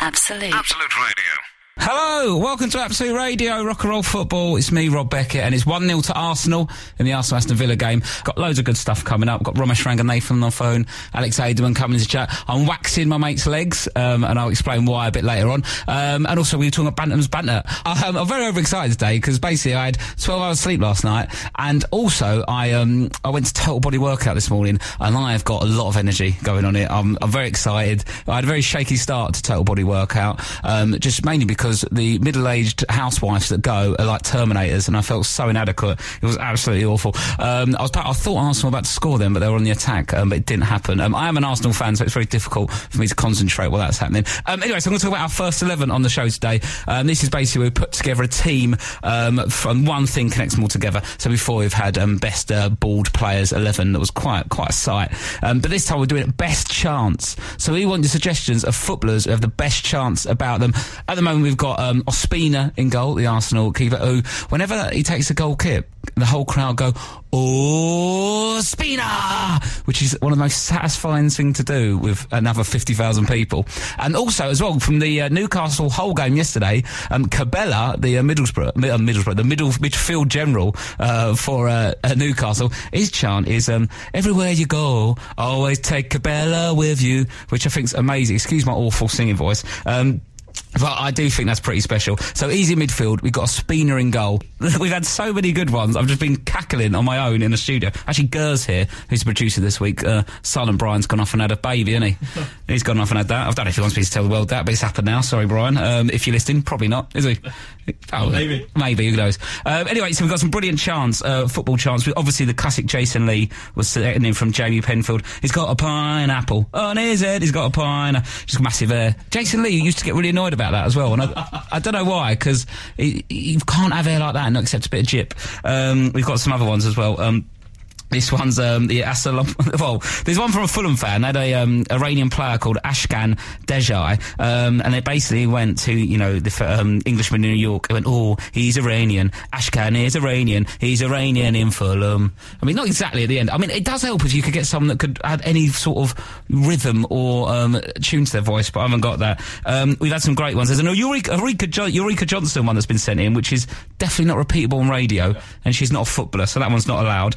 Absolute. Absolute Radio. Hello, welcome to Absolute Radio, Rock and Roll Football. It's me, Rob Beckett, and it's 1 0 to Arsenal in the Arsenal Aston Villa game. Got loads of good stuff coming up. Got Romesh Ranganathan on the phone, Alex Edelman coming to chat. I'm waxing my mate's legs, um, and I'll explain why a bit later on. Um, and also, we were talking about Bantam's banter. Um, I'm very overexcited today because basically I had 12 hours sleep last night, and also I um, I went to Total Body Workout this morning, and I have got a lot of energy going on it. I'm, I'm very excited. I had a very shaky start to Total Body Workout, um, just mainly because the middle-aged housewives that go are like Terminators, and I felt so inadequate. It was absolutely awful. Um, I was, I thought Arsenal were about to score them, but they were on the attack, um, but it didn't happen. Um, I am an Arsenal fan, so it's very difficult for me to concentrate while that's happening. Um, anyway, so I'm going to talk about our first eleven on the show today. Um, this is basically we put together a team um, from one thing connects them all together. So before we've had best uh, bald players eleven, that was quite quite a sight. But this time we're doing it best chance. So we want your suggestions of footballers who have the best chance about them. At the moment, we've got um, Ospina in goal, the Arsenal keeper, who whenever he takes a goal kick, the whole crowd go Ospina, which is one of the most satisfying things to do with another fifty thousand people. And also, as well, from the uh, Newcastle whole game yesterday, um, Cabella, the uh, Middlesbrough, uh, Middlesbrough, the middle midfield general uh, for uh, Newcastle, his chant is um, "Everywhere you go, always take Cabella with you," which I think is amazing. Excuse my awful singing voice. Um, but I do think that's pretty special. So easy midfield, we've got Ospina in goal. we've had so many good ones. I've just been cackling on my own in the studio. Actually, Gers here, who's the producer this week. Uh, Silent Brian's gone off and had a baby, hasn't he? He's gone off and had that. I don't know if he wants me to tell the world that, but it's happened now. Sorry, Brian. Um, if you're listening, probably not, is he? Oh, maybe. Maybe, who knows. Um, anyway, so we've got some brilliant chants, uh, football chants. Obviously, the classic Jason Lee was sitting in from Jamie Penfield. He's got a pineapple on his head. He's got a pine. Just massive hair. Jason Lee used to get really annoyed about that as well. And I, I don't know why, because you can't have hair like that and not accept a bit of jip. Um, we've got some other ones as well. Um, this one's um, the Assalam. Well, there's one from a Fulham fan. They had a um, Iranian player called Ashkan Dejagah, um, and they basically went to you know the um, Englishman in New York. They went, "Oh, he's Iranian. Ashkan is Iranian. He's Iranian in Fulham." I mean, not exactly at the end. I mean, it does help if you could get someone that could add any sort of rhythm or um, tune to their voice, but I haven't got that. Um, we've had some great ones. There's an Ulrika, Ulrika, jo- Ulrika Jonsson one that's been sent in, which is definitely not repeatable on radio, and she's not a footballer, so that one's not allowed.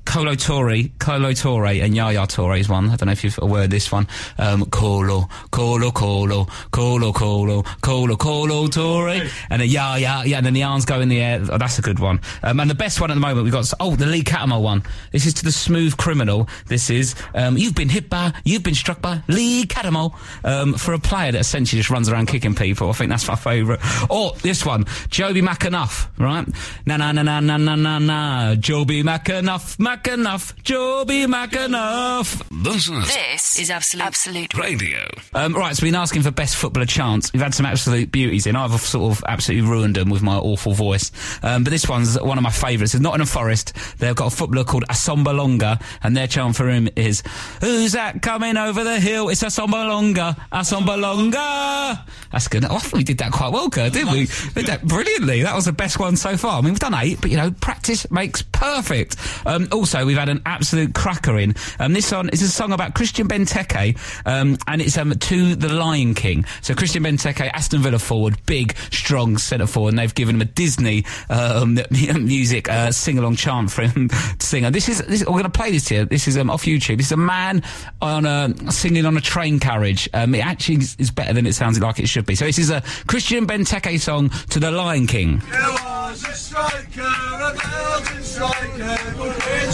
Kolo Toure, Kolo Toure, and Yaya Toure is one. I don't know if you've heard this one. Um, Kolo, Kolo, Kolo, Kolo, Kolo, Kolo, Kolo Toure, and then Yaya, yeah, and then the arms go in the air. Oh, that's a good one. Um, and the best one at the moment we've got, oh, the Lee Cattermole one. This is to the smooth criminal. This is, um, you've been hit by, you've been struck by Lee Cattermole, um, for a player that essentially just runs around kicking people. I think that's my favourite. Or this one, Jobi McAnuff, right? Na na na na na na na Jobi McAnuff, McAnuff, Jobi McAnuff. This is This is Absolute. Absolute. Radio. Um, right, so we've been asking for best footballer chance. We've had some absolute beauties in. I've sort of absolutely ruined them with my awful voice. Um, but this one's one of my favourites. It's Nottingham Forest. They've got a footballer called Assombalonga, and their chant for him is, Who's that coming over the hill? It's Assombalonga, Asomba Longa. That's good. Oh, I thought we did that quite well, Kurt, didn't we? We did that brilliantly. That was the best one so far. I mean, we've done eight, but you know, practice makes perfect. Um, also, we've had an absolute cracker in. Um, this one is a song about Christian Benteke, um, and it's um, to the Lion King. So Christian Benteke, Aston Villa forward, big, strong centre forward, and they've given him a Disney um, music uh, sing-along chant for him to sing. This is, this, we're going to play this here. This is um, off YouTube. This is a man on a, singing on a train carriage. Um, it actually is, better than it sounds like it should be. So this is a Christian Benteke song to the Lion King. Was a striker, a Belgian striker,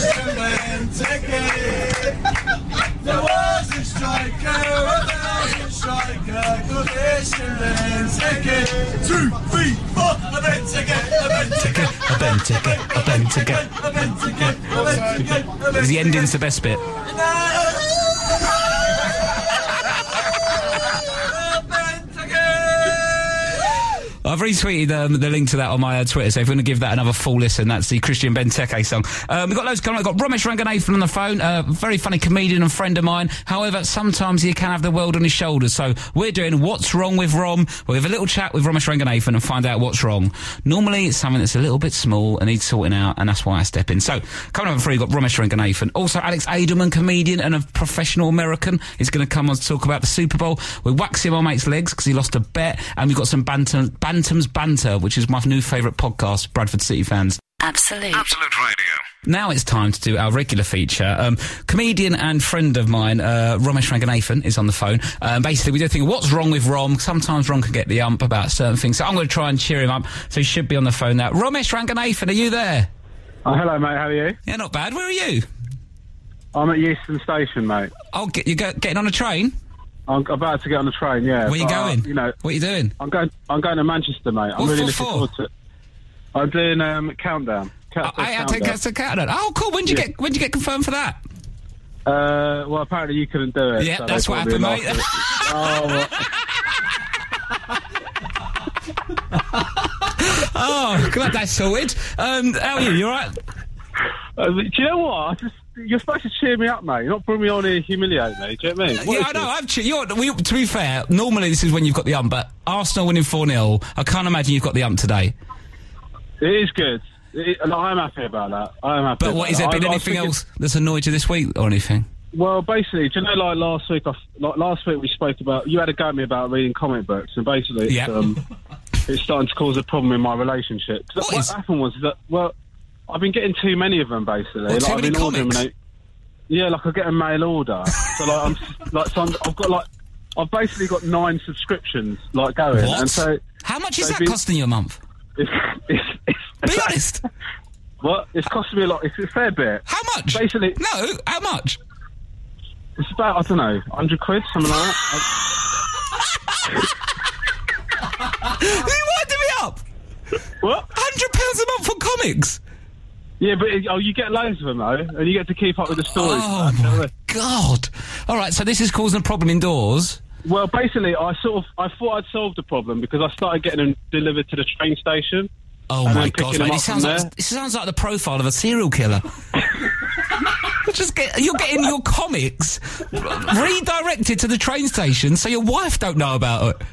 Benteke. There was a striker, a striker, called Christian Benteke. Two, three, four, a a Benteke, A Benteke, a Benteke. a Benteke, a Benteke, a Because the ending's the best bit. I've retweeted um, the link to that on my uh, Twitter, so if you want to give that another full listen, that's the Christian Benteke song. Um, we've got loads coming. We've got Romesh Ranganathan on the phone, a very funny comedian and friend of mine. However, sometimes he can have the world on his shoulders, so we're doing What's Wrong with Rom? We'll have a little chat with Romesh Ranganathan and find out what's wrong. Normally, it's something that's a little bit small and needs sorting out, and that's why I step in. So, coming up for you, we've got Romesh Ranganathan. Also, Alex Edelman, comedian and a professional American, is going to come on to talk about the Super Bowl. We're waxing my mate's legs because he lost a bet, and we've got some bantam, Bantam's Banter, which is my new favourite podcast, Bradford City fans. Absolute. Absolute Radio. Now it's time to do our regular feature. Um, comedian and friend of mine, uh, Romesh Ranganathan, is on the phone. Um, basically, we do think, what's wrong with Rom? Sometimes Rom can get the ump about certain things. So I'm going to try and cheer him up. So he should be on the phone now. Romesh Ranganathan, are you there? Oh, hello, mate. How are you? Yeah, not bad. Where are you? I'm at Euston Station, mate. Oh, get, you go, getting on a train? I'm about to get on the train. Yeah. Where are you uh, going? you know, what are you doing? I'm going. I'm going to Manchester, mate. I'm What really looking forward to it. I'm doing um, countdown. Oh, Countdown. I, I take that's a countdown. Oh, cool. When did you Yeah. get when did you get confirmed for that? Uh, well, apparently you couldn't do it. Yeah, so that's what happened, mate. oh, Oh, glad that's sorted. Um, how are you? You all right? well. Uh, do you know what? I just you're supposed to cheer me up, mate. You're not bring me on here and humiliate me. Do you know what I mean? What yeah, I know. I've che- you're, we, to be fair, normally this is when you've got the ump, but Arsenal winning 4 0, I can't imagine you've got the ump today. It is good. It, and I'm happy about that. I'm happy. But what, has there been I- anything else that's annoyed you this week or anything? Well, basically, do you know, like last week, I, like last week we spoke about you had a go at me about reading comic books, and basically, it's, um, it's starting to cause a problem in my relationship. What what is- happened was that well, I've been getting too many of them basically. What, too like, I've many been ordering them, yeah, like I get a mail order. so like I'm like so I'm, I've got like I've basically got nine subscriptions like going, What? and so How much is that been- costing you a month? it's, it's, it's Be honest. Well, it's costing me a lot. It's a fair bit. How much? Basically- No, how much? It's about I don't know, hundred quid, something like that. you winding me up? what? £100 a month for comics? Yeah, but it, oh, you get loads of them though, and you get to keep up with the oh stories. Oh, my God. All right, so this is causing a problem indoors. Well, basically, I sort of I thought I'd solved the problem because I started getting them delivered to the train station. Oh my god, mate! This sounds like this sounds like the profile of a serial killer. Just get you're getting your comics redirected to the train station, so your wife don't know about it.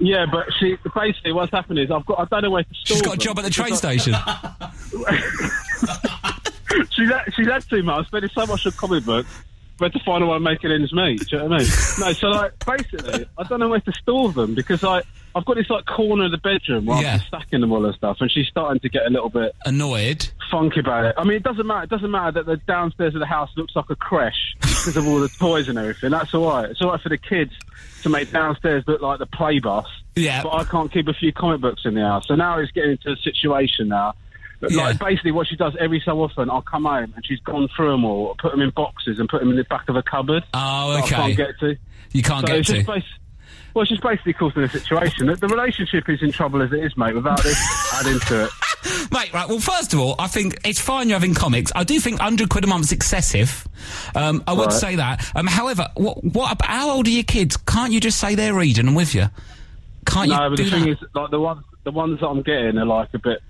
Yeah, but she basically what's happened is I've got I don't know where to store. She's got a job at the train station. she's had, she's had too much. I'm spending so much on comic books. But to find a way of making ends meet, do you know what I mean? No, so like basically, I don't know where to store them because I I've got this like corner of the bedroom where Yeah. I'm stacking them all and stuff, and she's starting to get a little bit Annoyed. funky about it. I mean, it doesn't matter. It doesn't matter that the downstairs of the house looks like a creche because of all the toys and everything. That's all right. It's all right for the kids to make downstairs look like the play bus. Yeah. But I can't keep a few comic books in the house. So now it's getting into a situation now. That, Yeah. Like basically, what she does every so often, I'll come home and she's gone through them all, put them in boxes, and put them in the back of a cupboard. Oh, okay. I can't get to. You can't So get it's to. just bas- well, she's basically causing a situation. The, the relationship is in trouble as it is, mate. Without this adding to it. Mate, right, well, first of all, I think it's fine you're having comics. I do think 100 quid a month's excessive. Um, I would Right. say that. Um, however, what, what, how old are your kids? Can't you just say they're reading them with you? Can't No, you No, but the thing is, like the ones, the ones that I'm getting are like a bit.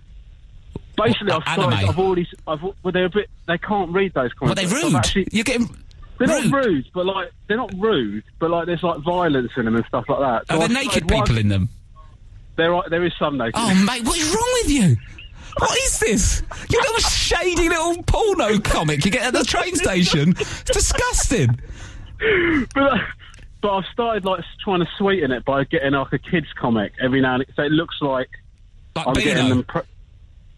Basically, I've anime? tried. I've already. I've. Well, they're a bit. They can't read those well, comics. they're rude. Actually, You're getting they're rude. not rude, but like they're not rude, but like there's like violence in them and stuff like that. So Are there I've naked one- people in them? There are. There is some naked. Oh, mate, what is wrong with you? What is this? Your little shady little porno comic you get at the train station. It's disgusting. but, uh, but I've started like trying to sweeten it by getting like a kids comic every now and then. So it looks like Like I'm getting them. Pro-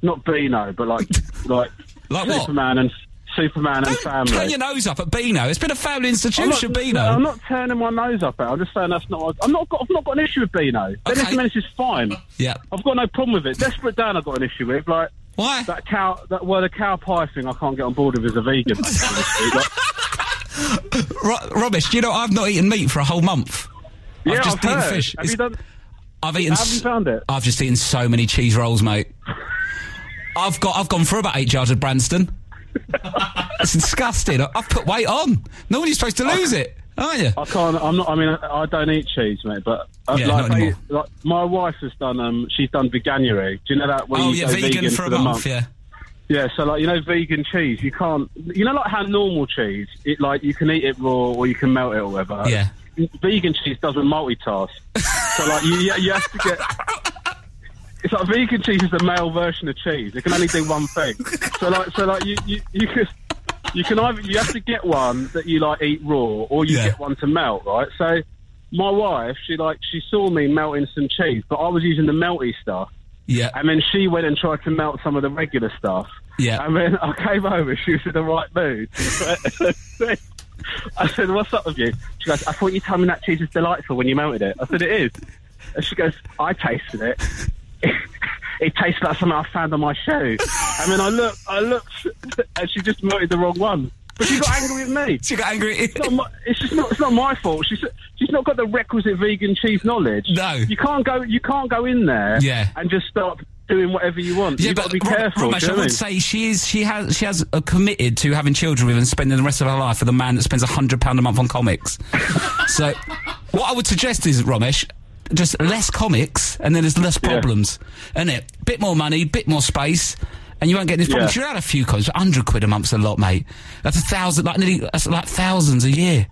not Beano, but like like Like what? Superman and Superman and Don't Family. turn your nose up at Beano. It's been a family I'm institution, not, Beano. no, I'm not turning my nose up at. it. I'm just saying that's not. I'm not. Got, I've not got an issue with Beano. Okay. Dennis Menace is fine. Yeah. I've got no problem with it. Desperate Dan, I've got an issue with. Like Why? that cow. That well, the cow pie thing. I can't get on board with as a vegan. Like, Rubbish. Do you know I've not eaten meat for a whole month? yeah, I've just I've eaten heard. fish. Have It's- you done? I've eaten. Have you found it? I've just eaten so many cheese rolls, mate. I've got. I've gone for about eight jars of Branston. it's disgusting. I've put weight on. Nobody's supposed to lose it. Are you? I can't. I'm not. I mean, I, I don't eat cheese, mate. But uh, Yeah, like, not anymore. they- like, my wife has done. Um, she's done veganuary. Do you know that? Where Oh you yeah, go vegan, for a the month. Yeah. Yeah, so like you know, vegan cheese, you can't. You know, like how normal cheese, it like you can eat it raw or you can melt it or whatever. Yeah. Vegan cheese doesn't multitask. so like you you have to get. It's like vegan cheese is the male version of cheese. It can only do one thing. So like so like you you you could. You can either you have to get one that you like eat raw, or you Yeah. get one to melt, right? So, my wife, she like she saw me melting some cheese, but I was using the melty stuff, Yeah. and then she went and tried to melt some of the regular stuff. Yeah. And then I came over, she was in the right mood. I said, What's up with you? She goes, I thought you told me that cheese was delightful when you melted it. I said, It is. And she goes, I tasted it. It tastes like something I found on my shoe. And then I looked, I looked, and she just melted the wrong one. But she got angry with me. She got angry. It's not my, it's just not. It's not my fault. She's she's not got the requisite vegan cheese knowledge. No. you can't go. You can't go in there. Yeah. and just start doing whatever you want. Yeah, You've got but to be careful. Romesh, do I would mean? say she is. She has. She has uh, committed to having children with and spending the rest of her life with a man that spends a hundred pound a month on comics. so, what I would suggest is Romesh. Just less comics, and then there's less problems, and it bit more money, bit more space, and you won't get this problem. Yeah. You're out a few quid, hundred quid a month's a lot, mate. That's a thousand, like nearly, that's like thousands a year.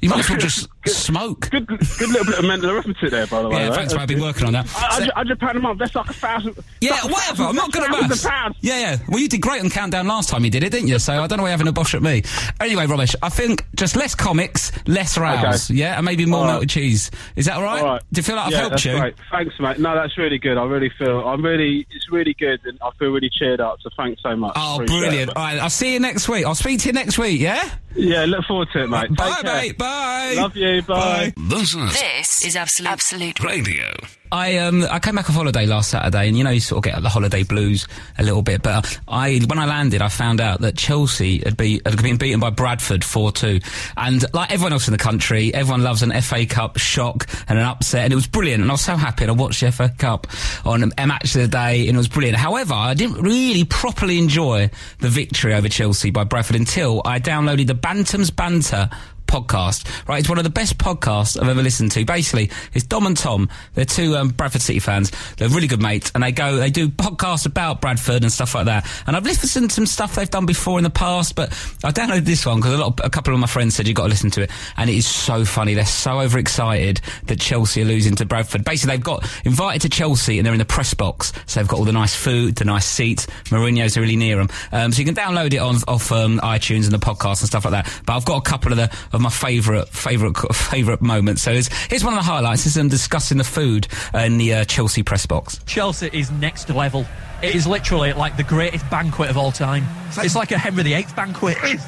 You might as well just smoke. Good, good little bit of mental arithmetic there, by the way. Yeah, right? thanks, mate. I've been working on that. So- Hundred hundred pound a month. That's like a thousand. Yeah, a whatever. I'm not good at maths. thousands of pounds. Yeah, yeah. Well, you did great on Countdown last time you did it, didn't you? So I don't know why you're having a bosh at me. Anyway, Romesh, I think just less comics, less rows, Okay. yeah, and maybe more All right. melted cheese. Is that all right? All right. Do you feel like I've helped that's you? Great. Thanks, mate. No, that's really good. I really feel. I'm really. It's really good, and I feel really cheered up. So thanks so much. Oh, Appreciate brilliant. it. All right, I'll see you next week. I'll speak to you next week, yeah? Yeah, look forward to it, mate. Bye, mate. Bye. Love you. Bye. This is This is Absolute Absolute radio. I um I came back off holiday last Saturday, and you know you sort of get the holiday blues a little bit. But uh, I when I landed, I found out that Chelsea had, be, had been beaten by Bradford four two, and like everyone else in the country, everyone loves an FA Cup shock and an upset, and it was brilliant. And I was so happy. And I watched the FA Cup on a match of the day, and it was brilliant. However, I didn't really properly enjoy the victory over Chelsea by Bradford until I downloaded the Bantam's Banter podcast. Right, it's one of the best podcasts I've ever listened to. Basically, it's Dom and Tom. They're two um, Bradford City fans. They're really good mates, and they go, they do podcasts about Bradford and stuff like that. And I've listened to some stuff they've done before in the past, but I downloaded this one because a a couple of my friends said you've got to listen to it, and it is so funny. They're so overexcited that Chelsea are losing to Bradford. Basically, they've got invited to Chelsea, and they're in the press box, so they've got all the nice food, the nice seats. Mourinho's really near them, um, so you can download it on off um, iTunes and the podcast and stuff like that. But I've got a couple of the of my favourite favourite favourite moments. So here's, here's one of the highlights. This is them discussing the food in the uh, Chelsea press box. Chelsea is next level. It is literally like the greatest banquet of all time. It's like a Henry VIII banquet.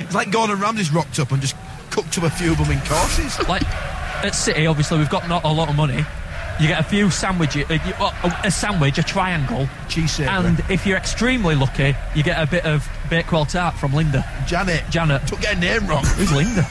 It's like Gordon Ramsay's rocked up and just cooked up a few of them in courses. Like at City, obviously we've got not a lot of money. You get a few sandwiches, uh, a, a sandwich, a triangle, Cheese and if you're extremely lucky, you get a bit of Bakewell tart from Linda. Janet. Janet. Don't get her name wrong. Who's Linda?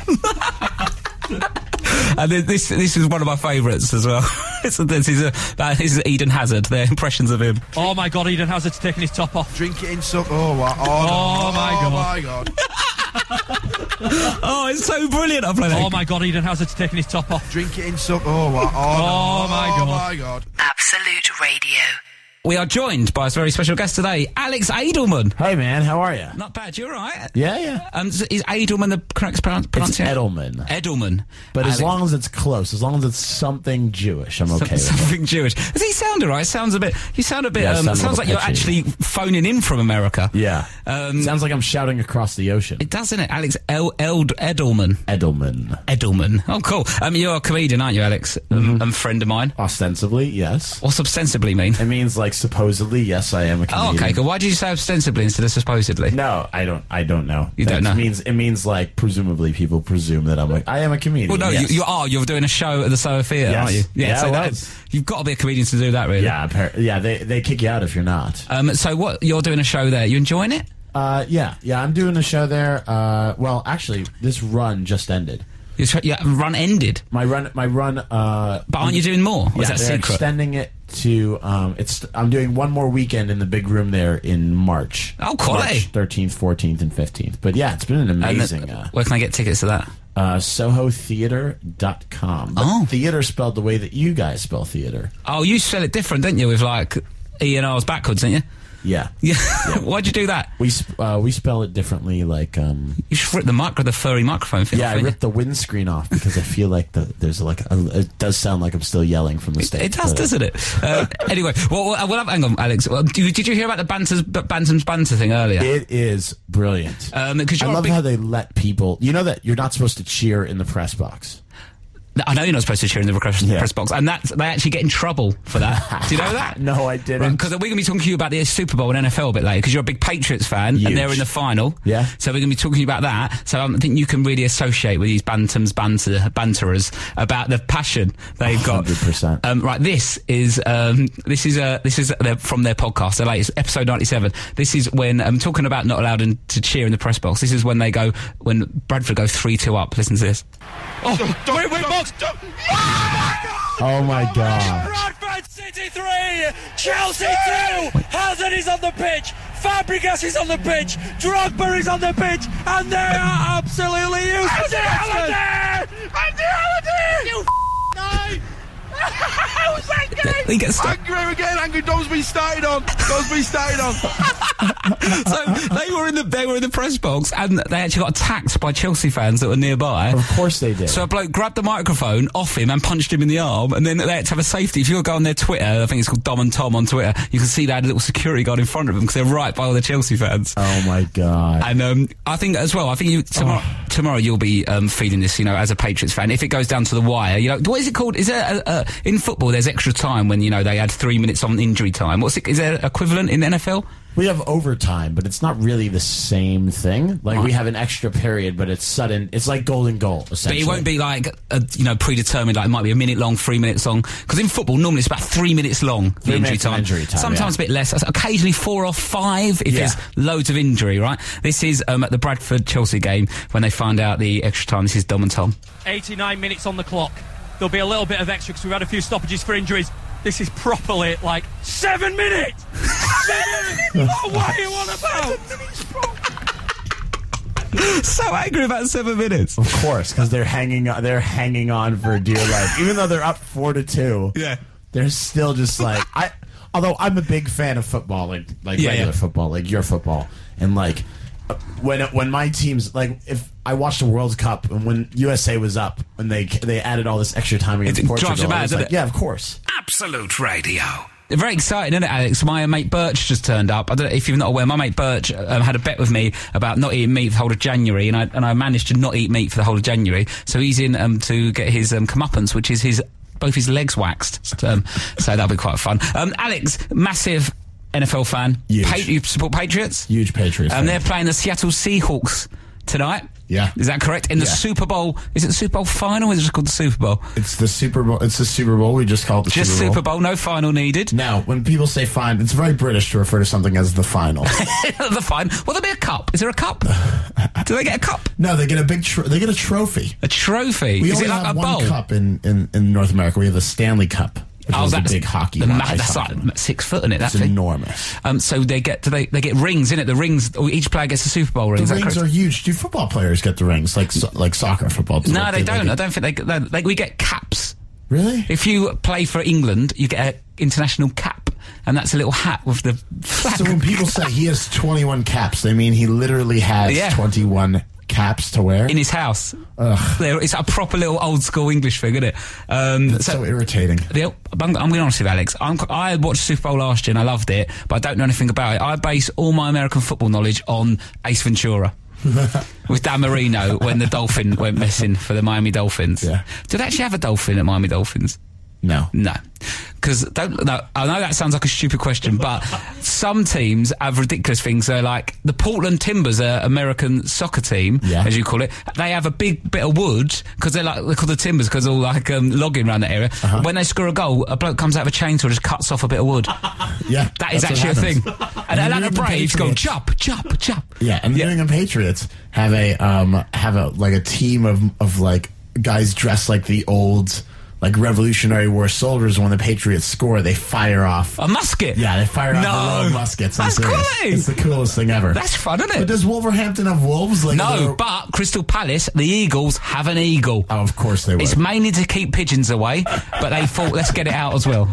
And this this is one of my favourites as well. It's- this is a, that is Eden Hazard. Their impressions of him. oh my God, Eden Hazard's taking his top off. Drink it in suck. Oh, what? Oh, Oh, no. my oh God. my god. Oh, it's so brilliant! I play that. Oh my God, Eden Hazard's taking his top off. Drink it in suck. Oh, what? Oh, Oh, no. my Oh God. my god. Absolute Radio. We are joined by a very special guest today, Alex Edelman. Hey man, how are you? Not bad. You're right. Yeah, yeah. Um, is Edelman the correct pronoun- It's pronunciation? Edelman. Edelman. But as long as it's close, as long as it's something Jewish, I'm okay with it. Something Jewish. Does he sound alright? Sounds a bit. You sound a bit. Yeah, um, sound sounds like you're actually phoning in from America. Yeah. Um, Sounds like I'm shouting across the ocean. It does, doesn't it? Alex El- Eld- Edelman. Edelman. Edelman. Oh, cool. Um, you're a comedian, aren't you, Alex? Mm-hmm. Um, friend of mine. Ostensibly, yes. What's ostensibly mean? It means like supposedly, yes, I am a Oh, comedian. okay. Cool. Why did you say ostensibly instead of supposedly? No, I don't. I don't know. You don't It know? means it means like presumably people presume that I'm like I am a comedian. Well, no, yes. you, you are. You're doing a show at the Soho Theatre, Yes. aren't you? Yeah, so that- you've got to be a comedian to do that, really. Yeah, yeah. They they kick you out if you're not. Um, so what? You're doing a show there. You enjoying it? Uh, yeah, yeah. I'm doing a show there. Uh, well, actually, this run just ended. Your yeah, run ended. My run, my run. Uh, But aren't you doing more? Or yeah, is that they're secret? extending it to um, it's. I'm doing one more weekend in the big room there in March. Oh. March 13th, 14th, and 15th. But yeah, it's been an amazing. then- uh, where can I get tickets to that? uh, SohoTheater.com. But Oh. theater spelled the way that you guys spell theater. Oh, you spell it different, didn't you? With like E and R's backwards, didn't you? Yeah. Yeah. Why'd you do that? We sp- uh, we spell it differently. Like um, You should rip the micro, the furry microphone thing. yeah, I ripped the windscreen off because I feel like the, there's like a, it does sound like I'm still yelling from the stage. It does, doesn't it? Uh, anyway, well, well, well, hang on, Alex. Well, did, did you hear about the Bantam's, Bantam's banter thing earlier? It is brilliant. Um, 'cause I love big- how they let people. You know that you're not supposed to cheer in the press box. I know you're not supposed to cheer in the press, Yeah. press box, and that's they actually get in trouble for that. Do you know that? No, I didn't. Because we're going to be talking to you about the Super Bowl and NFL a bit later, because you're a big Patriots fan, Huge. and they're in the final. Yeah. So we're going to be talking about that. So um, I think you can really associate with these Bantams banter banterers about the passion they've got. 100%. Um, right. This is um, this is uh, this is uh, from their podcast, the latest episode ninety seven. This is when I'm talking about not allowed in, to cheer in the press box. This is when they go when Bradford go three two up. Listen to this. Oh, wait, wait, box. Oh my god! Oh, Bradford City 3, Chelsea 2. Hazard is on the pitch. Fabregas is on the pitch. Drogba is on the pitch. And they are absolutely useless. Who's that guy? He gets stuck. Angry again, angry. Domsby started on. Domsby started on. so they were in the they were in the press box and they actually got attacked by Chelsea fans that were nearby. Of course they did. So a bloke grabbed the microphone off him and punched him in the arm, and then they had to have a safety. If you go on their Twitter, I think it's called Dom and Tom on Twitter, you can see they had a little security guard in front of them because they're right by all the Chelsea fans. oh my god! And um, I think as well, I think you tomorrow, tomorrow you'll be um, feeding this, you know, as a Patriots fan. If it goes down to the wire, you know, what is it called? Is there a, a, in football? There's extra time when you know they add three minutes on injury time. What's it? Is there equivalent in the NFL? we have overtime, but it's not really the same thing. Like we have an extra period, but it's sudden. It's like golden goal. But Essentially, it won't be like a, you know predetermined. Like it might be a minute long, three minutes long. Because in football, normally it's about three minutes long. The Three injury minutes time. injury time, Sometimes yeah. a bit less. Occasionally four or five if Yeah. there's loads of injury. Right. This is um, at the Bradford Chelsea game when they find out the extra time. This is Dom and Tom. 89 minutes on the clock. There'll be a little bit of extra because we've had a few stoppages for injuries. This is properly like seven minutes. seven minutes. Oh, what are you on about? so angry about seven minutes. Of course, because they're hanging on. They're hanging on for dear life, even though they're up four to two. Yeah. they're still just like I. Although I'm a big fan of football, like like Yeah, regular yeah. football, like your football, and like when when my teams like if I watched the World Cup and when USA was up and they they added all this extra time against It Portugal, drives you mad, I was like, it? yeah, of course. Absolute Radio. Very exciting, isn't it, Alex? My mate Birch just turned up. I don't know if you're not aware. My mate Birch um, had a bet with me about not eating meat for the whole of January, and I and I managed to not eat meat for the whole of January. So he's in um, to get his um, comeuppance, which is his both his legs waxed. Um, so that'll be quite fun. Um, Alex, massive NFL fan. Huge. Pa- you support Patriots? Huge Patriots. And fan. they're playing the Seattle Seahawks tonight. Yeah. Is that correct? In the Yeah. Super Bowl, is it the Super Bowl final? Or is it just called the Super Bowl? It's the Super Bowl. It's the Super Bowl. We just call it the Just Super Bowl. Super Bowl, no final needed. Now, when people say "fine," it's very British to refer to something as the final. the final. Will there be a cup? Is there a cup? Do they get a cup? no, they get a big. Tr- they get a trophy. A trophy? We is only it like have a one bowl? cup in, in, in North America. We have the Stanley Cup, the that's big hockey the ma- that's like six foot in it. That's enormous. Um, so they get do they they get rings in it. The rings. oh, Each player gets a Super Bowl ring. The rings are huge. Do football players get the rings like so, like soccer football? no, Like, they don't. like- I don't think they, they. Like we get caps. Really? If you play for England, you get an international cap, and that's a little hat with the flag. So when people say he has 21 caps, they mean he literally has Yeah. 21 caps to wear. in his house. There, it's a proper little old school English thing, isn't it? Um, It's so irritating. The, I'm, I'm being honest with you, Alex. I'm, I watched Super Bowl last year and I loved it, but I don't know anything about it. I base all my American football knowledge on Ace Ventura. with Dan Marino when the dolphin went missing for the Miami Dolphins. Yeah. Do they actually have a dolphin at Miami Dolphins? No. No, because. No, I know that sounds like a stupid question, but some teams have ridiculous things. They're like the Portland Timbers, a American soccer team, Yeah. as you call it. They have a big bit of wood because they're like they're called the Timbers because all like um, logging around that area. Uh-huh. When they score a goal, a bloke comes out of a chainsaw and just cuts off a bit of wood. Yeah. That is actually a thing. And the Atlanta Braves go chop, chop, chop. Yeah, and the New England Patriots have a um have a like a team of of like guys dressed like the old like Revolutionary War soldiers when the Patriots score, they fire off. A musket. Yeah, they fire off No. their own muskets. I'm That's serious. quality. It's the coolest thing ever. That's fun, isn't it? But does Wolverhampton have wolves? Like no, they're- but Crystal Palace, the Eagles have an eagle. oh, of course they would. It's mainly to keep pigeons away, but they thought let's get it out as well.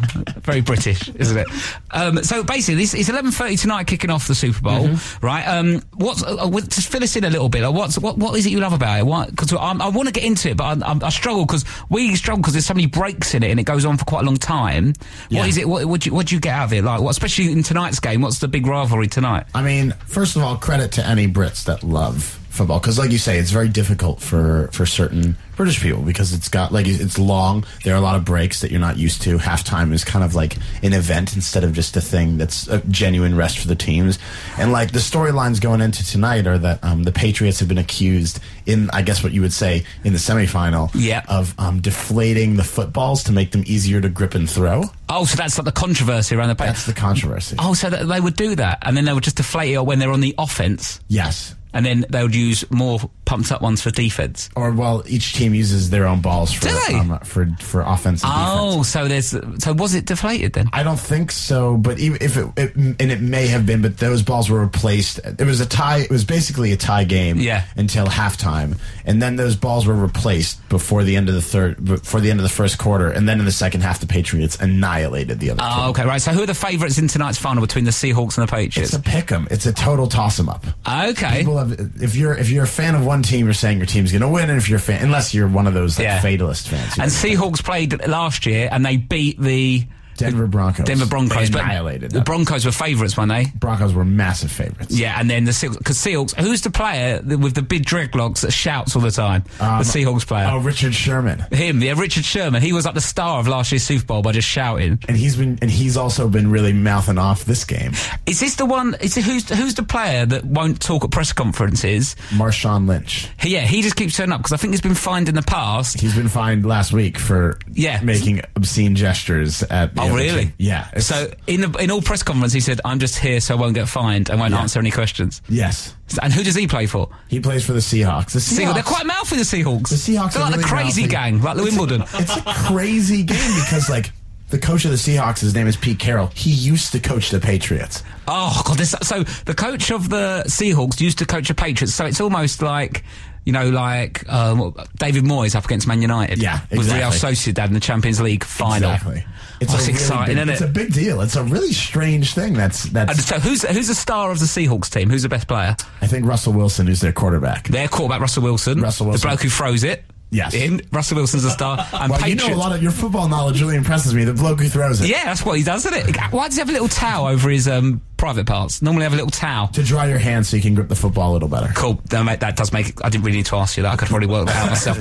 Very British, isn't it? Um, so basically, it's, eleven thirty tonight, kicking off the Super Bowl, Mm-hmm. right? Um, what's uh, uh, just fill us in a little bit. Like what's what what is it you love about it? Because I want to get into it, but I, I, I struggle because we struggle because there's so many breaks in it and it goes on for quite a long time. Yeah. What is it? What what do you, what do you get out of it? Like, what, especially in tonight's game, what's the big rivalry tonight? I mean, first of all, credit to any Brits that love football because, like you say, it's very difficult for for certain British people because it's got like it's long. There are a lot of breaks that you're not used to. Halftime is kind of like an event instead of just a thing that's a genuine rest for the teams. And like the storylines going into tonight are that um, the Patriots have been accused in, I guess, what you would say in the semifinal, Yeah. of um, deflating the footballs to make them easier to grip and throw. Oh, so that's like the controversy around the. That's the controversy. Oh, so that they would do that, and then they would just deflate it when they're on the offense, Yes. and then they would use more pumped up ones for defense. or well, each team uses their own balls for Do they? um, for for offense and Oh, defense. so there's so was it deflated then? I don't think so, but even if it, it and it may have been, but those balls were replaced. It was a tie. It was basically a tie game. Yeah. Until halftime, and then those balls were replaced before the end of the third, before the end of the first quarter, and then in the second half, the Patriots annihilated the other. Oh, team. okay, right. So who are the favourites in tonight's final between the Seahawks and the Patriots? It's a pick 'em. It's a total toss 'em up. okay. People have, if you're if you're a fan of one team, you're saying your team's going to win, and if you're a fan, unless you're one of those like, Yeah. fatalist fans, And Seahawks played last year and they beat the Denver Broncos, Denver Broncos. They but annihilated the them. Broncos were favourites, weren't they? Broncos were massive favorites. Yeah, and then the Seahawks, because Seahawks, who's the player that- with the big dreadlocks that shouts all the time? Um, the Seahawks player. Oh, Richard Sherman, Him, yeah, Richard Sherman. He was like the star of last year's Super Bowl by just shouting. and he's been and he's also been really mouthing off this game. Is this the one? Is it who's who's the player that won't talk at press conferences? Marshawn Lynch. He, yeah, he just keeps turning up because I think he's been fined in the past. He's been fined last week for Yeah. making obscene gestures at. the Oh, really? team. Yeah. So in the, in all press conference, he said, "I'm just here so I won't get fined and won't Yeah. answer any questions." yes, And who does he play for? he plays for the Seahawks. The Seahawks. Seahawks. They're quite mouthy, the Seahawks. The Seahawks They're are like the crazy mouthy. gang, like the Wimbledon. It's a crazy game because like. The coach of the Seahawks, his name is Pete Carroll. He used to coach the Patriots. Oh god! This, so the coach of the Seahawks used to coach the Patriots. So it's almost like. You know, like um, David Moyes up against Man United. Yeah, exactly. With Real. Sociedad in the Champions League final. Exactly. It's a really exciting, big, isn't It's a big deal. It's a really strange thing. That's that's. So who's who's the star of the Seahawks team? Who's the best player? I think Russell Wilson, is their quarterback. Their quarterback Russell Wilson. Russell Wilson. The bloke who throws it. Yes. In Russell Wilson's a star. And Well, you know a lot of your football knowledge really impresses me. The bloke who throws it Yeah, that's what he does, isn't it? Why does he have a little towel over his um, private parts? Normally have a little towel. to dry your hands so you can grip the football a little better. Cool. That, that does make. I didn't really need to ask you that. I could probably work that out myself.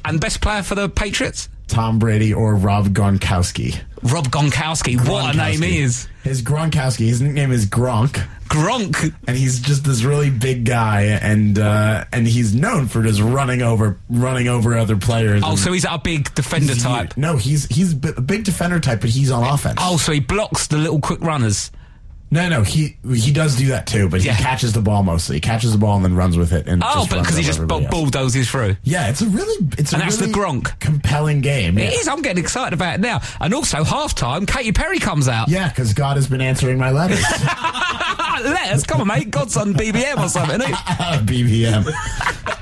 and best player for the Patriots, Tom Brady or Rob Gronkowski. Rob Gronkowski. What a name he Gronkowski. is. His Gronkowski. His nickname is Gronk, Gronk. and he's just this really big guy, and uh, and he's known for just running over running over other players. Oh, so he's a big defender type. No, he's he's a big defender type, but he's on offense. Oh, so he blocks the little quick runners. No, no, he he does do that too, but Yeah. he catches the ball mostly. He catches the ball and then runs with it. And Oh, just but runs because he over just everybody bu- else. bulldozes through. Yeah, it's a really it's And a that's the really Gronk. compelling game. It yeah. is. I'm getting excited about it now. And also, halftime, Katy Perry comes out. Yeah, because God has been answering my letters. Letters, come on, mate. God's on BBM or something. It? BBM.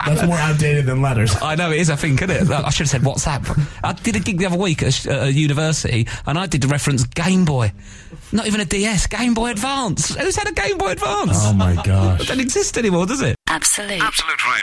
That's more outdated than letters. I know it is. I think, isn't it? I should have said WhatsApp. I did a gig the other week at a, sh- at a university, and I did the reference Game Boy. Not even a DS, Game Boy Advance. Who's had a Game Boy Advance? Oh my gosh. Doesn't exist anymore, does it? Absolute. Absolute Radio.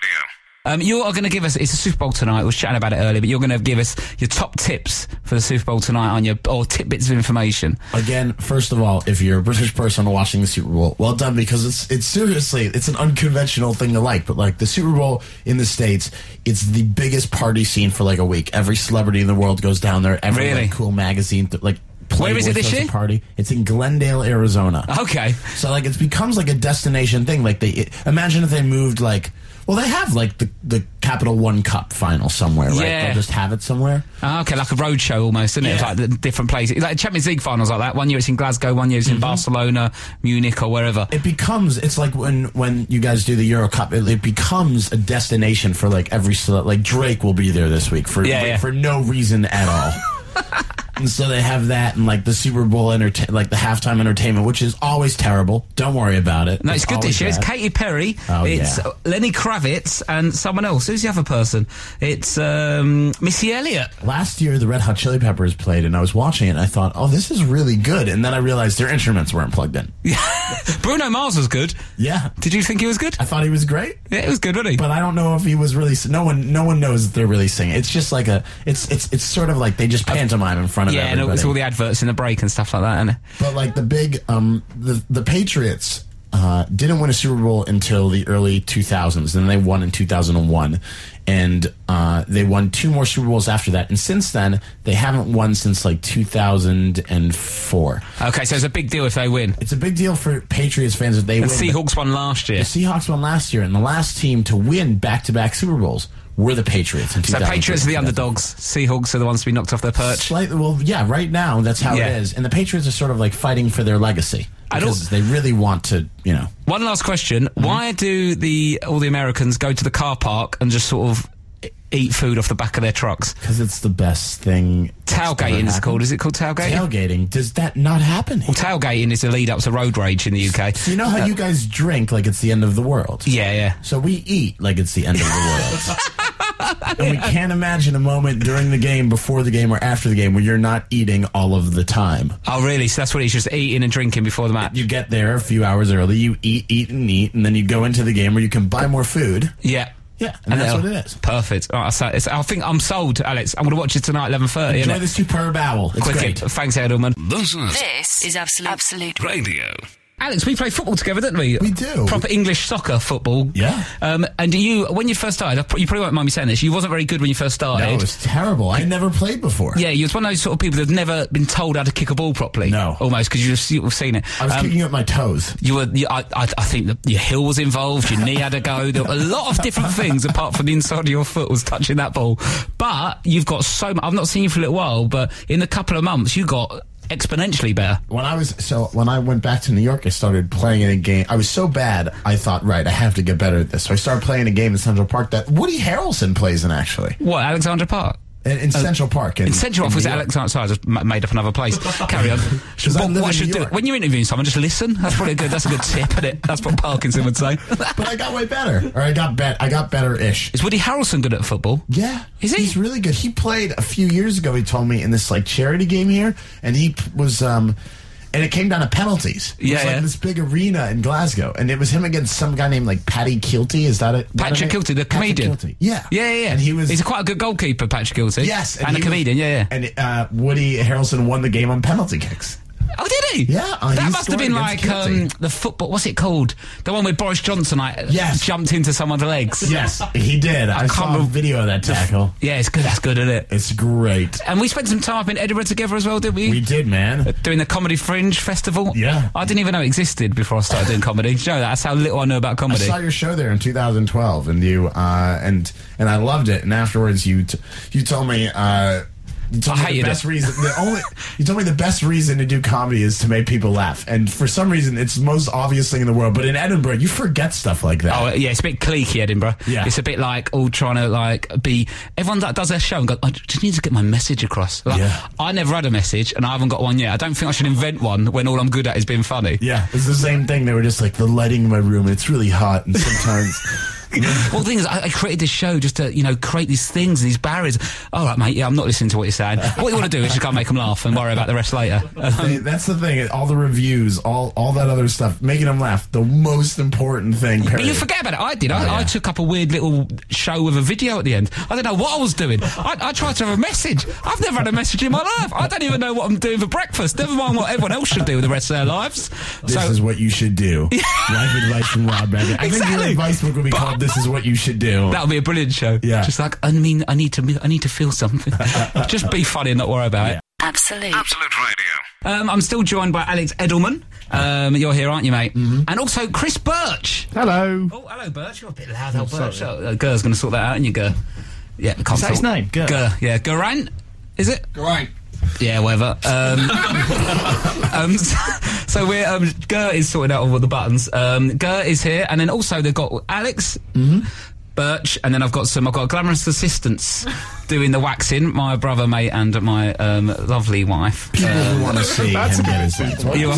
Um, you are going to give us. It's a Super Bowl tonight. We was chatting about it earlier, but you're going to give us your top tips for the Super Bowl tonight on your or tidbits of information. Again, first of all, if you're a British person watching the Super Bowl, well done because it's it's seriously it's an unconventional thing to like. But like the Super Bowl in the states, it's the biggest party scene for like a week. Every celebrity in the world goes down there. Every Really? like, cool magazine, th- like Where is it this year? Party. It's in Glendale, Arizona. Okay. So like it becomes like a destination thing. Like they it, imagine if they moved like well they have like the the Capital One Cup final somewhere, right? Yeah. They'll just have it somewhere. Ah, okay, like a road show almost, isn't it? It's like the different places. Like Champions League finals like that. One year it's in Glasgow, one year it's Mm-hmm. in Barcelona, Munich, or wherever. It becomes it's like when when you guys do the Euro Cup, it, it becomes a destination for like every like Drake will be there this week for Yeah, for, yeah. for no reason at all. And so they have that and like the Super Bowl entertain like the halftime entertainment, which is always terrible. Don't worry about it. No, it's good always this year. It's. Katy Perry. Oh, it's yeah. Lenny Kravitz and someone else. Who's the other person? It's um, Missy Elliott. Last year, the Red Hot Chili Peppers played, and I was watching it, and I thought, "Oh, this is really good." And then I realized their instruments weren't plugged in. Bruno Mars was good. Yeah, Did you think he was good? I thought he was great, Yeah, it was good, wasn't he? but I don't know if he was really. No one, no one knows that they're really singing. It's just like a. It's it's it's sort of like they just pantomime in front of yeah, and everybody. it's all the adverts in the break and stuff like that, and But like the big, um, the the Patriots uh, didn't win a Super Bowl until the early 2000s. Then they won in 2001, and uh, they won two more Super Bowls after that. And since then, they haven't won since like 2004. Okay, so it's a big deal if they win. It's a big deal for Patriots fans if they And win. The Seahawks won last year. The Seahawks won last year, and the last team to win back-to-back Super Bowls were the Patriots. In So Patriots are the underdogs. Seahawks are the ones to be knocked off their perch. Slightly, well, yeah, right now that's how Yeah. it is, and the Patriots are sort of like fighting for their legacy because they really want to, you know. One last question: Mm-hmm. Why do the all the Americans go to the car park and just sort of eat food off the back of their trucks? Because it's the best thing. Tailgating is called. Is it called tailgating? Tailgating. Does that not happen? well, tailgating is the lead up to road rage in the UK. So you know how you guys drink like it's the end of the world? Yeah, yeah. So we eat like it's the end of the world. and we can't imagine a moment during the game, before the game, or after the game where you're not eating all of the time. Oh, really? So that's what it's just eating and drinking before the match. You get there a few hours early, you eat, eat, and eat, and then you go into the game where you can buy more food. Yeah. Yeah, and, that's what it is. Perfect. All right, so it's, I think I'm sold, Alex. I'm going to watch it tonight, 11.30. Enjoy innit? the superb owl. It's Quick great. hit. Thanks, Edelman. This is This is Absolute, Absolute radio. Alex, we play football together, didn't we? We do. Proper English soccer football. Yeah. Um, and you, when you first started, you probably won't mind me saying this, you wasn't very good when you first started. No, it was terrible. I never played before. Yeah, you was one of those sort of people that had never been told how to kick a ball properly. No. Almost, because you've, seen it. I was Um, kicking up my toes. you were, you, I, I, I think your heel was involved, your knee had a go. There were a lot of different things apart from the inside of your foot was touching that ball. But you've got so much. I've not seen you for a little while, but in a couple of months, you got exponentially better. When I was so when I went back to New York, I started playing in a game. I was so bad, I thought, right, I have to get better at this. So I started playing a game in Central Park that Woody Harrelson plays in actually What, Alexandra Park? In, in Central Park. In, In Central Park New at York. I just made up another place. Carry on. What what should do when you're interviewing someone? Just listen. That's probably good. That's a good tip, isn't it? That's what Parkinson would say. But I got way better, or I got bet, I got better ish. Is Woody Harrelson good at football? Yeah, Is he? He's really good. He played a few years ago. He told me in this like charity game here, and he p- was um, and it came down to penalties. It Yeah, was like yeah. this big arena in Glasgow, and it was him against some guy named like Paddy Kielty. Is that it? Patrick? Kielty, the Patrick comedian. Kielty. Yeah, Yeah, yeah, yeah. And he was He's quite a good goalkeeper, Patrick Kielty. yes, and, a he was- comedian. yeah, yeah. And uh, Woody Harrelson won the game on penalty kicks. Oh, did he? Yeah, uh, he that must have been like um, the football. What's it called? The one with Boris Johnson like Yes. jumped into someone's legs. Yes, he did. I, can't saw a remember- video of that tackle. Yeah, it's good. That's good, isn't it? It's great. And we spent some time up in Edinburgh together as well, didn't we? We did, man. Doing the Comedy Fringe Festival. Yeah. I didn't even know it existed before I started doing comedy. You know that? That's how little I know about comedy. I saw your show there in 2012, and you uh, and and I loved it. And afterwards, you t- you told me. Uh, you told me the best it. reason. The only you told me the best reason to do comedy is to make people laugh, and for some reason, it's the most obvious thing in the world. But in Edinburgh, you forget stuff like that. Oh yeah, it's a bit cliquey, Edinburgh. Yeah. it's a bit like all trying to like be. Everyone that does their show and go, I just need to get my message across. Like, Yeah. I never had a message, and I haven't got one yet. I don't think I should invent one when all I'm good at is being funny. Yeah, it's the same thing. They were just like the lighting in my room. It's really hot, and sometimes. Well, the thing is, I, I created this show just to, you know, create these things, these barriers. All right, mate, yeah, I'm not listening to what you're saying. What you want to do is just go and make them laugh and worry about the rest later. That's the thing. All the reviews, all all that other stuff, making them laugh. The most important thing. But you forget about it. I did. I, Oh, yeah. I took up a weird little show with a video at the end. I don't know what I was doing. I, I tried to have a message. I've never had a message in my life. I don't even know what I'm doing for breakfast. Never mind what everyone else should do with the rest of their lives. This so, is what you should do. Life advice from Rob. I think your advice book would be But- called "This is what you should do." That'll be a brilliant show. Yeah. Just like I mean, I need to, I need to feel something. Just be funny and not worry about it. Absolute. Absolute Radio. Um, I'm still joined by Alex Edelman. Um, you're here, aren't you, mate? Mm-hmm. And also Chris Birch. Hello. Oh, hello, Birch. You're a bit loud, old Birch. Oh, uh, Gur's going to sort that out, and you, Gur? Yeah, can't Is that his name? Gur? Gur, yeah. Gurant? Is it? Great. Yeah, whatever. Um, um, so, so we're um, Gur is sorting out all the buttons. Um, Gur is here, and then also they've got Alex. Birch, and then I've got some. I've got glamorous assistants doing the waxing. My brother, mate, and my um, lovely wife. People who want to see him get his legs. Your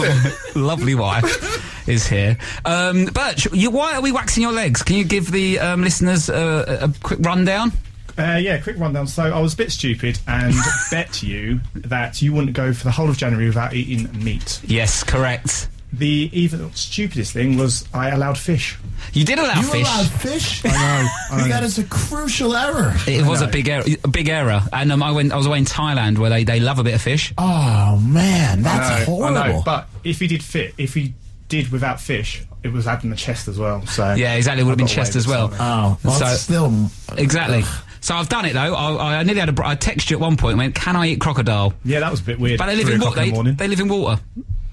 lovely wife is here. Um, Birch, you, why are we waxing your legs? Can you give the um, listeners uh, a, a quick rundown? Uh, yeah, quick rundown. So I was a bit stupid and bet you that you wouldn't go for the whole of January without eating meat. Yes, correct. The even stupidest thing was I allowed fish. You did allow You fish. allowed fish? I know. I know. That is a crucial error. It was a big error, a big error, and um, I went. I was away in Thailand where they, they love a bit of fish. Oh man, I that's know, horrible. I know. But if he did fit, if he did without fish, it was adding the chest as well. So Yeah, exactly. It Would have been chest as well. oh, well, So- it's still Exactly. So I've done it though. I, I nearly had a. br- texted you at one point. and Went, can I eat crocodile? Yeah, that was a bit weird. But they live Three in o'clock water. in They, the morning. they live in water.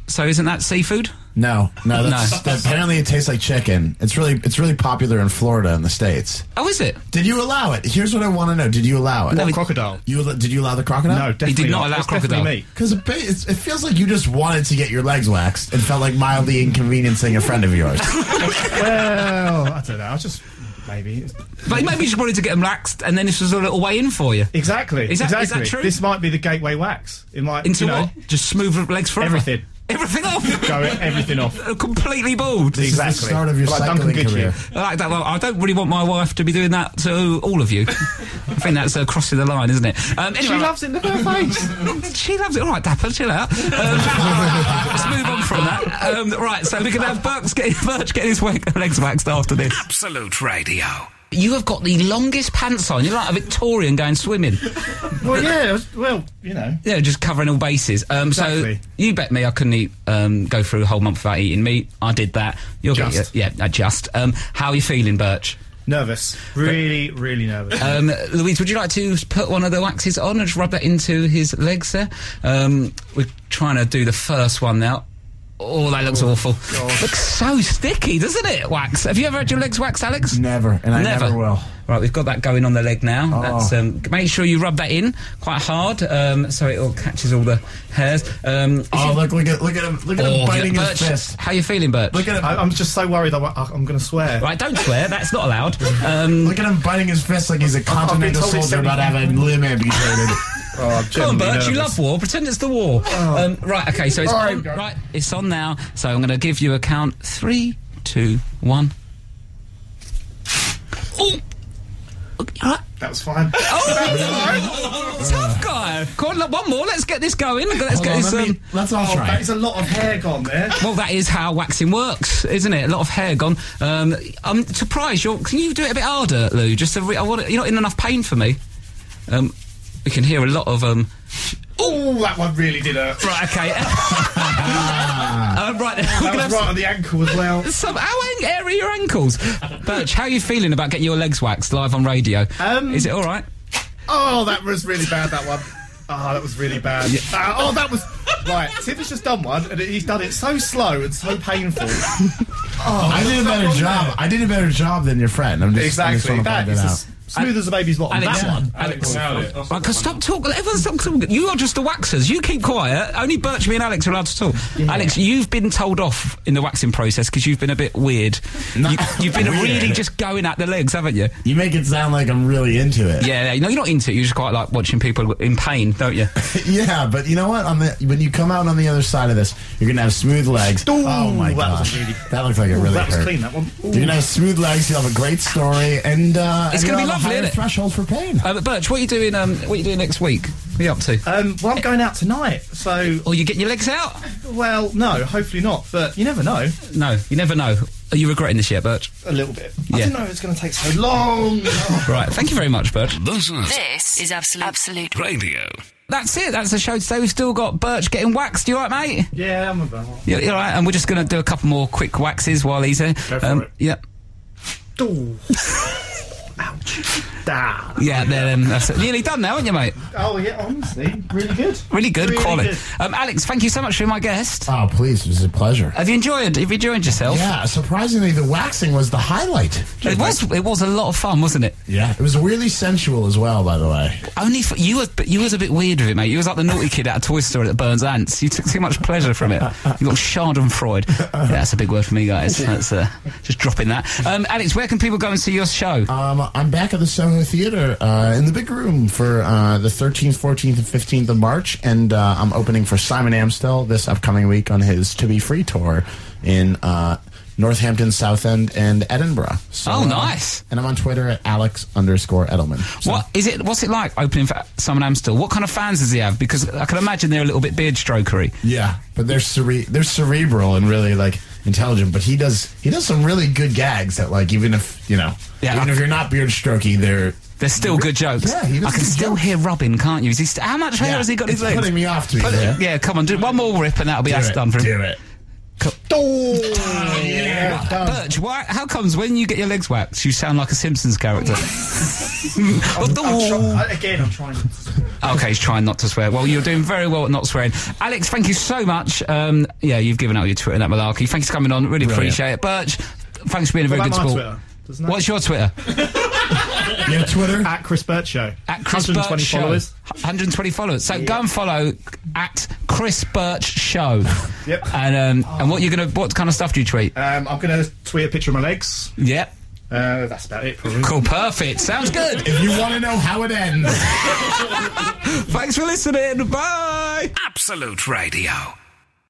So isn't that seafood? no, no. That's, No. Apparently, it tastes like chicken. It's really, it's really popular in Florida in the states. Oh, is it? Did you allow it? Here's what I want to know. Did you allow it? What, crocodile? You al- did you allow the crocodile? No, definitely not allow It's definitely crocodile. meat. Because it, ba- it's- it feels like you just wanted to get your legs waxed and felt like mildly inconveniencing a friend of yours. Well, I don't know. I was just maybe But maybe you just wanted to get them waxed, and then this was a little way in for you. exactly. Is that exactly. true? This might be the gateway wax. It might Into you know, what? Just smooth legs forever. Everything. Everything off. Go everything off. Completely bald. This is the Exactly. start of your Like Duncan cycling Goodyear. career. I like that. Well, I don't really want my wife to be doing that to all of you. I think that's uh, crossing the line, isn't it? Um, anyway, She loves it. Look at her face. She loves it. All right, Dapper, chill out. Um, let's move on from that. Um, right, so we can have Birch get, Birch get his wa- legs waxed after this. Absolute Radio. You have got the longest pants on. You're like a Victorian going swimming. well, yeah. was- Well, you know. Yeah, just covering all bases. Um, So you bet me I couldn't eat, um, go through a whole month without eating meat. I did that. You're Just. yeah, uh, just. Um, how are you feeling, Birch? Nervous. Really, really nervous. Um, Louise, would you like to put one of the waxes on and just rub that into his legs there? Um, we're trying to do the first one now. Oh, that looks awful. Looks so sticky, doesn't it? Wax. Have you ever had your legs waxed, Alex? Never, and I never, will. Right, we've got that going on the leg now. Oh. That's, um, make sure you rub that in quite hard um, so it all catches all the hairs. Um, Oh, look, look at, look at him, look at Oh, him biting Birch, his fist. How you feeling, Birch? Look at him, I, I'm just so worried. I, am going to swear. Right, don't swear. That's not allowed. Um, look at him biting his fist like he's a continental told he's soldier about to have a limb amputated. Oh, Come on, Birch, you love war. Pretend it's the war. Um, right, okay, so it's on, right, it's on now. So I'm going to give you a count. Three, two, one. Oh! That was fine. Oh, tough guy. Go on, look, one more. Let's get this going. Let's Hold get on, this. let me- Um, let's oh, try. That is a lot of hair gone there. well, that is how waxing works, isn't it? A lot of hair gone. Um, I'm surprised. You're, can you do it a bit harder, Lou? Just to re- I want you're not in enough pain for me. Um, we can hear a lot of um. Oh, that one really did hurt. Right, okay. uh, right, That was have right on the ankle as well. some. How ang- airy are your ankles, Birch? How are you feeling about getting your legs waxed live on radio? Um, is it all right? Oh, that was really bad, that one. Oh, that was really bad. Uh, oh, that was... Right, Tim has just done one, and he's done it so slow and so painful. Oh, I did a better job. I did a better job than your friend. I'm just, I'm just exactly. trying to That find it is out. as smooth as a baby's bottom. Alex, that one. Alex, Alex. Right, 'cause stop talking. Everyone stop talking. You are just the waxers. You keep quiet. Only Birch, me, and Alex are allowed to talk. Alex, you've been told off in the waxing process because you've been a bit weird. You, you've been really just going at the legs, haven't you? You make it sound like I'm really into it. Yeah, yeah. No, you're not into it. You just quite like watching people in pain, don't you? Yeah, but you know what? On the when you come out on the other side of this, you're gonna have smooth legs. Ooh, oh my that god, was really- that looked like it really that was hurt. clean, that one. Ooh. You're gonna have smooth legs. You'll have a great story, and uh, It's gonna be have lovely, higher isn't it? threshold for pain. Uh, but Birch, what are you doing? Um, what are you doing next week? What are you up to? Um, well, I'm going out tonight, so... Or you getting your legs out? Well, no, hopefully not, but you never know. No, you never know. Are you regretting this yet, Birch? A little bit. Yeah. I didn't know it was going to take so long. Right. Thank you very much, Birch. This is This is Absolute. Absolute. Radio. That's it. That's the show today. We've still got Birch getting waxed. You all right, mate? yeah, I'm about... Yeah, you're all right. And we're just going to do a couple more quick waxes while he's here. Go for it. Yeah. Ooh. Ouch. down. Yeah, then that's it. nearly done now, aren't you, mate? Oh yeah, honestly, really good. Really good Really quality. good. Um, Alex, thank you so much for being my guest. Oh, please, it was a pleasure. Have you enjoyed? Have you enjoyed yourself? Yeah, surprisingly, the waxing was the highlight. It was. It was a lot of fun, wasn't it? Yeah, it was weirdly sensual as well, by the way. Only for, you was you was a bit weird with it, mate. You was like the naughty kid at a toy store that burns ants. You took too much pleasure from it. You got Schadenfreude. Yeah, that's a big word for me, guys. That's uh, just dropping that. Um, Alex, where can people go and see your show? Um, I'm back at the Soho Theater uh, in the big room for uh, the 13th, 14th, and 15th of March, and uh, I'm opening for Simon Amstell this upcoming week on his To Be Free tour in uh, Northampton, Southend, and Edinburgh. So, Oh, uh, nice. and I'm on Twitter at Alex underscore Edelman. So- What is it? What's it like opening for Simon Amstell? What kind of fans does he have? Because I can imagine they're a little bit beard strokery. Yeah, but they're cere- they're cerebral and really like intelligent. But he does he does some really good gags that like even if you know Yeah. even if you're not beard strokey, they're They're still good jokes. Yeah, I can still jokes. hear Robin, can't you? Is he st- how much hair Yeah, has he got in his legs? putting me off, to Put- fair. Yeah, come on, do one more rip and that'll be do us it, done for him. do it. Oh, yeah, done. Birch, why, how comes when you get your legs waxed, you sound like a Simpsons character? I'm try- again, I'm trying. okay, he's trying not to swear. Well, you're doing very well at not swearing. Alex, thank you so much. Um, yeah, you've given out your Twitter and that malarkey. Thanks for coming on. Really Brilliant. appreciate it. Birch, thanks for being a very good sport. Twitter? Doesn't that- What's your Twitter? Yeah, Twitter. At Chris Birch Show. At Chris 120 Birch Show. followers. 120 followers. So go and follow at Chris Birch Show. Yep. And um, and what you're gonna what kind of stuff do you tweet? Um, I'm going to tweet a picture of my legs. Yep. Uh, that's about it, probably. Cool. Perfect. Sounds good. If you want to know how it ends. Thanks for listening. Bye. Absolute Radio.